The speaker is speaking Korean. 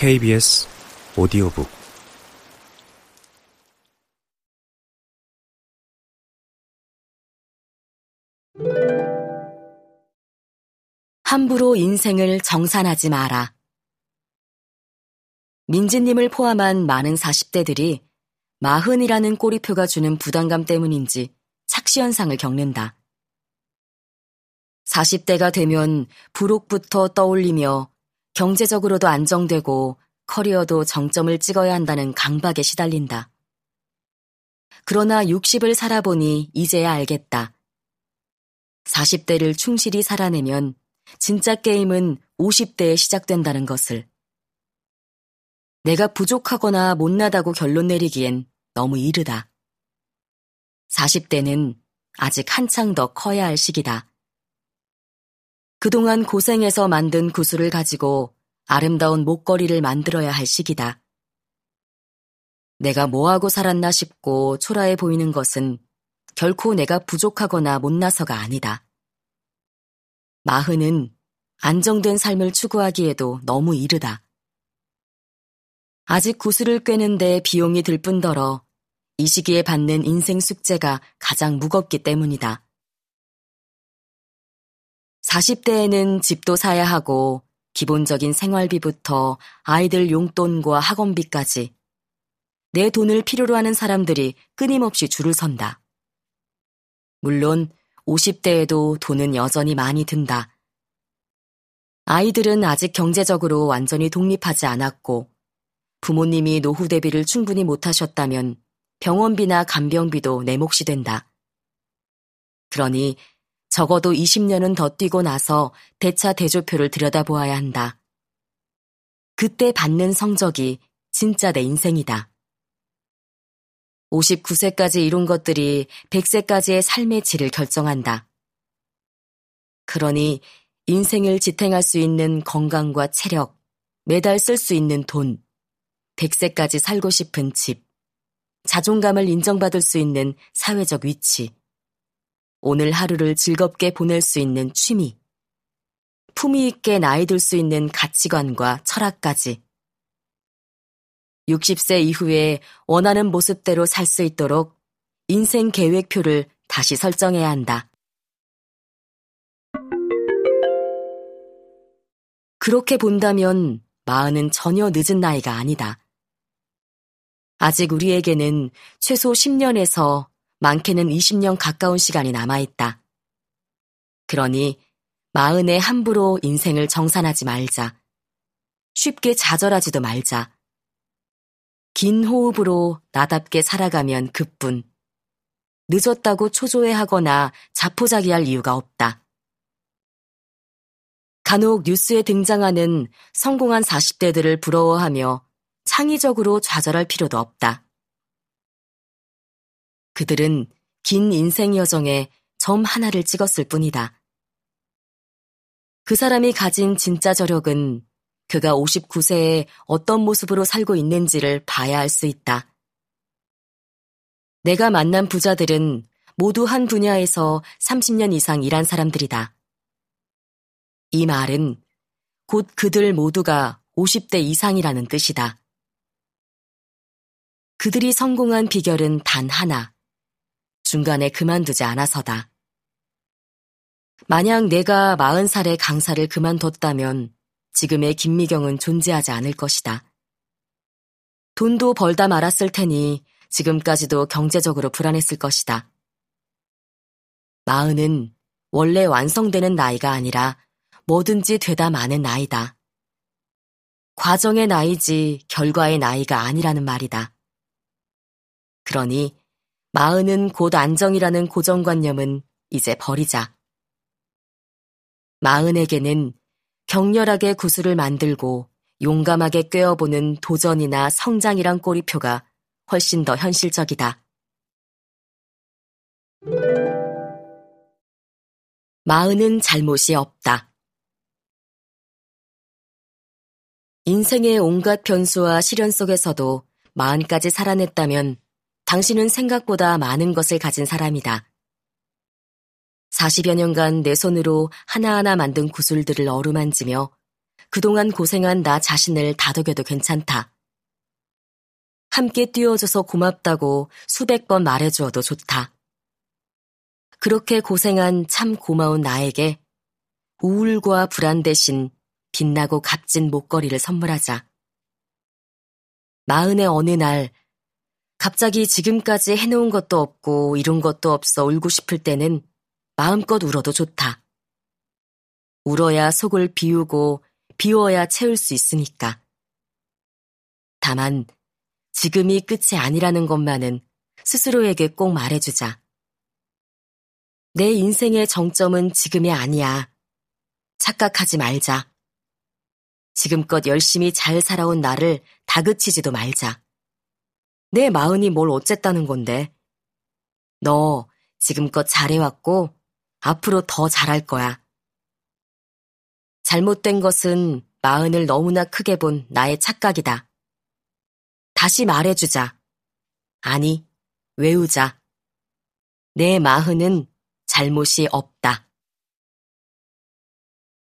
KBS 오디오북 함부로 인생을 정산하지 마라. 민지님을 포함한 많은 40대들이 마흔이라는 꼬리표가 주는 부담감 때문인지 착시현상을 겪는다. 40대가 되면 부록부터 떠올리며 경제적으로도 안정되고 커리어도 정점을 찍어야 한다는 강박에 시달린다. 그러나 60을 살아보니 이제야 알겠다. 40대를 충실히 살아내면 진짜 게임은 50대에 시작된다는 것을. 내가 부족하거나 못나다고 결론 내리기엔 너무 이르다. 40대는 아직 한창 더 커야 할 시기다. 그동안 고생해서 만든 구슬을 가지고 아름다운 목걸이를 만들어야 할 시기다. 내가 뭐하고 살았나 싶고 초라해 보이는 것은 결코 내가 부족하거나 못나서가 아니다. 마흔은 안정된 삶을 추구하기에도 너무 이르다. 아직 구슬을 꿰는데 비용이 들 뿐더러 이 시기에 받는 인생 숙제가 가장 무겁기 때문이다. 40대에는 집도 사야 하고 기본적인 생활비부터 아이들 용돈과 학원비까지 내 돈을 필요로 하는 사람들이 끊임없이 줄을 선다. 물론 50대에도 돈은 여전히 많이 든다. 아이들은 아직 경제적으로 완전히 독립하지 않았고 부모님이 노후 대비를 충분히 못하셨다면 병원비나 간병비도 내 몫이 된다. 그러니 적어도 20년은 더 뛰고 나서 대차 대조표를 들여다보아야 한다. 그때 받는 성적이 진짜 내 인생이다. 59세까지 이룬 것들이 100세까지의 삶의 질을 결정한다. 그러니 인생을 지탱할 수 있는 건강과 체력, 매달 쓸 수 있는 돈, 100세까지 살고 싶은 집, 자존감을 인정받을 수 있는 사회적 위치, 오늘 하루를 즐겁게 보낼 수 있는 취미, 품위 있게 나이 들 수 있는 가치관과 철학까지. 60세 이후에 원하는 모습대로 살 수 있도록 인생 계획표를 다시 설정해야 한다. 그렇게 본다면 마흔은 전혀 늦은 나이가 아니다. 아직 우리에게는 최소 10년에서 많게는 20년 가까운 시간이 남아있다. 그러니 마흔에 함부로 인생을 정산하지 말자. 쉽게 좌절하지도 말자. 긴 호흡으로 나답게 살아가면 그뿐. 늦었다고 초조해하거나 자포자기할 이유가 없다. 간혹 뉴스에 등장하는 성공한 40대들을 부러워하며 창의적으로 좌절할 필요도 없다. 그들은 긴 인생 여정에 점 하나를 찍었을 뿐이다. 그 사람이 가진 진짜 저력은 그가 59세에 어떤 모습으로 살고 있는지를 봐야 알 수 있다. 내가 만난 부자들은 모두 한 분야에서 30년 이상 일한 사람들이다. 이 말은 곧 그들 모두가 50대 이상이라는 뜻이다. 그들이 성공한 비결은 단 하나. 중간에 그만두지 않아서다. 만약 내가 마흔 살에 강사를 그만뒀다면 지금의 김미경은 존재하지 않을 것이다. 돈도 벌다 말았을 테니 지금까지도 경제적으로 불안했을 것이다. 마흔은 원래 완성되는 나이가 아니라 뭐든지 되다 마는 나이다. 과정의 나이지 결과의 나이가 아니라는 말이다. 그러니 마흔은 곧 안정이라는 고정관념은 이제 버리자. 마흔에게는 격렬하게 구슬을 만들고 용감하게 꿰어보는 도전이나 성장이란 꼬리표가 훨씬 더 현실적이다. 마흔은 잘못이 없다. 인생의 온갖 변수와 시련 속에서도 마흔까지 살아냈다면 당신은 생각보다 많은 것을 가진 사람이다. 40여 년간 내 손으로 하나하나 만든 구슬들을 어루만지며 그동안 고생한 나 자신을 다독여도 괜찮다. 함께 뛰어줘서 고맙다고 수백 번 말해주어도 좋다. 그렇게 고생한 참 고마운 나에게 우울과 불안 대신 빛나고 값진 목걸이를 선물하자. 마흔의 어느 날 갑자기 지금까지 해놓은 것도 없고 이룬 것도 없어 울고 싶을 때는 마음껏 울어도 좋다. 울어야 속을 비우고 비워야 채울 수 있으니까. 다만 지금이 끝이 아니라는 것만은 스스로에게 꼭 말해주자. 내 인생의 정점은 지금이 아니야. 착각하지 말자. 지금껏 열심히 잘 살아온 나를 다그치지도 말자. 내 마흔이 뭘 어쨌다는 건데. 너 지금껏 잘해왔고 앞으로 더 잘할 거야. 잘못된 것은 마흔을 너무나 크게 본 나의 착각이다. 다시 말해주자. 아니, 외우자. 내 마흔은 잘못이 없다.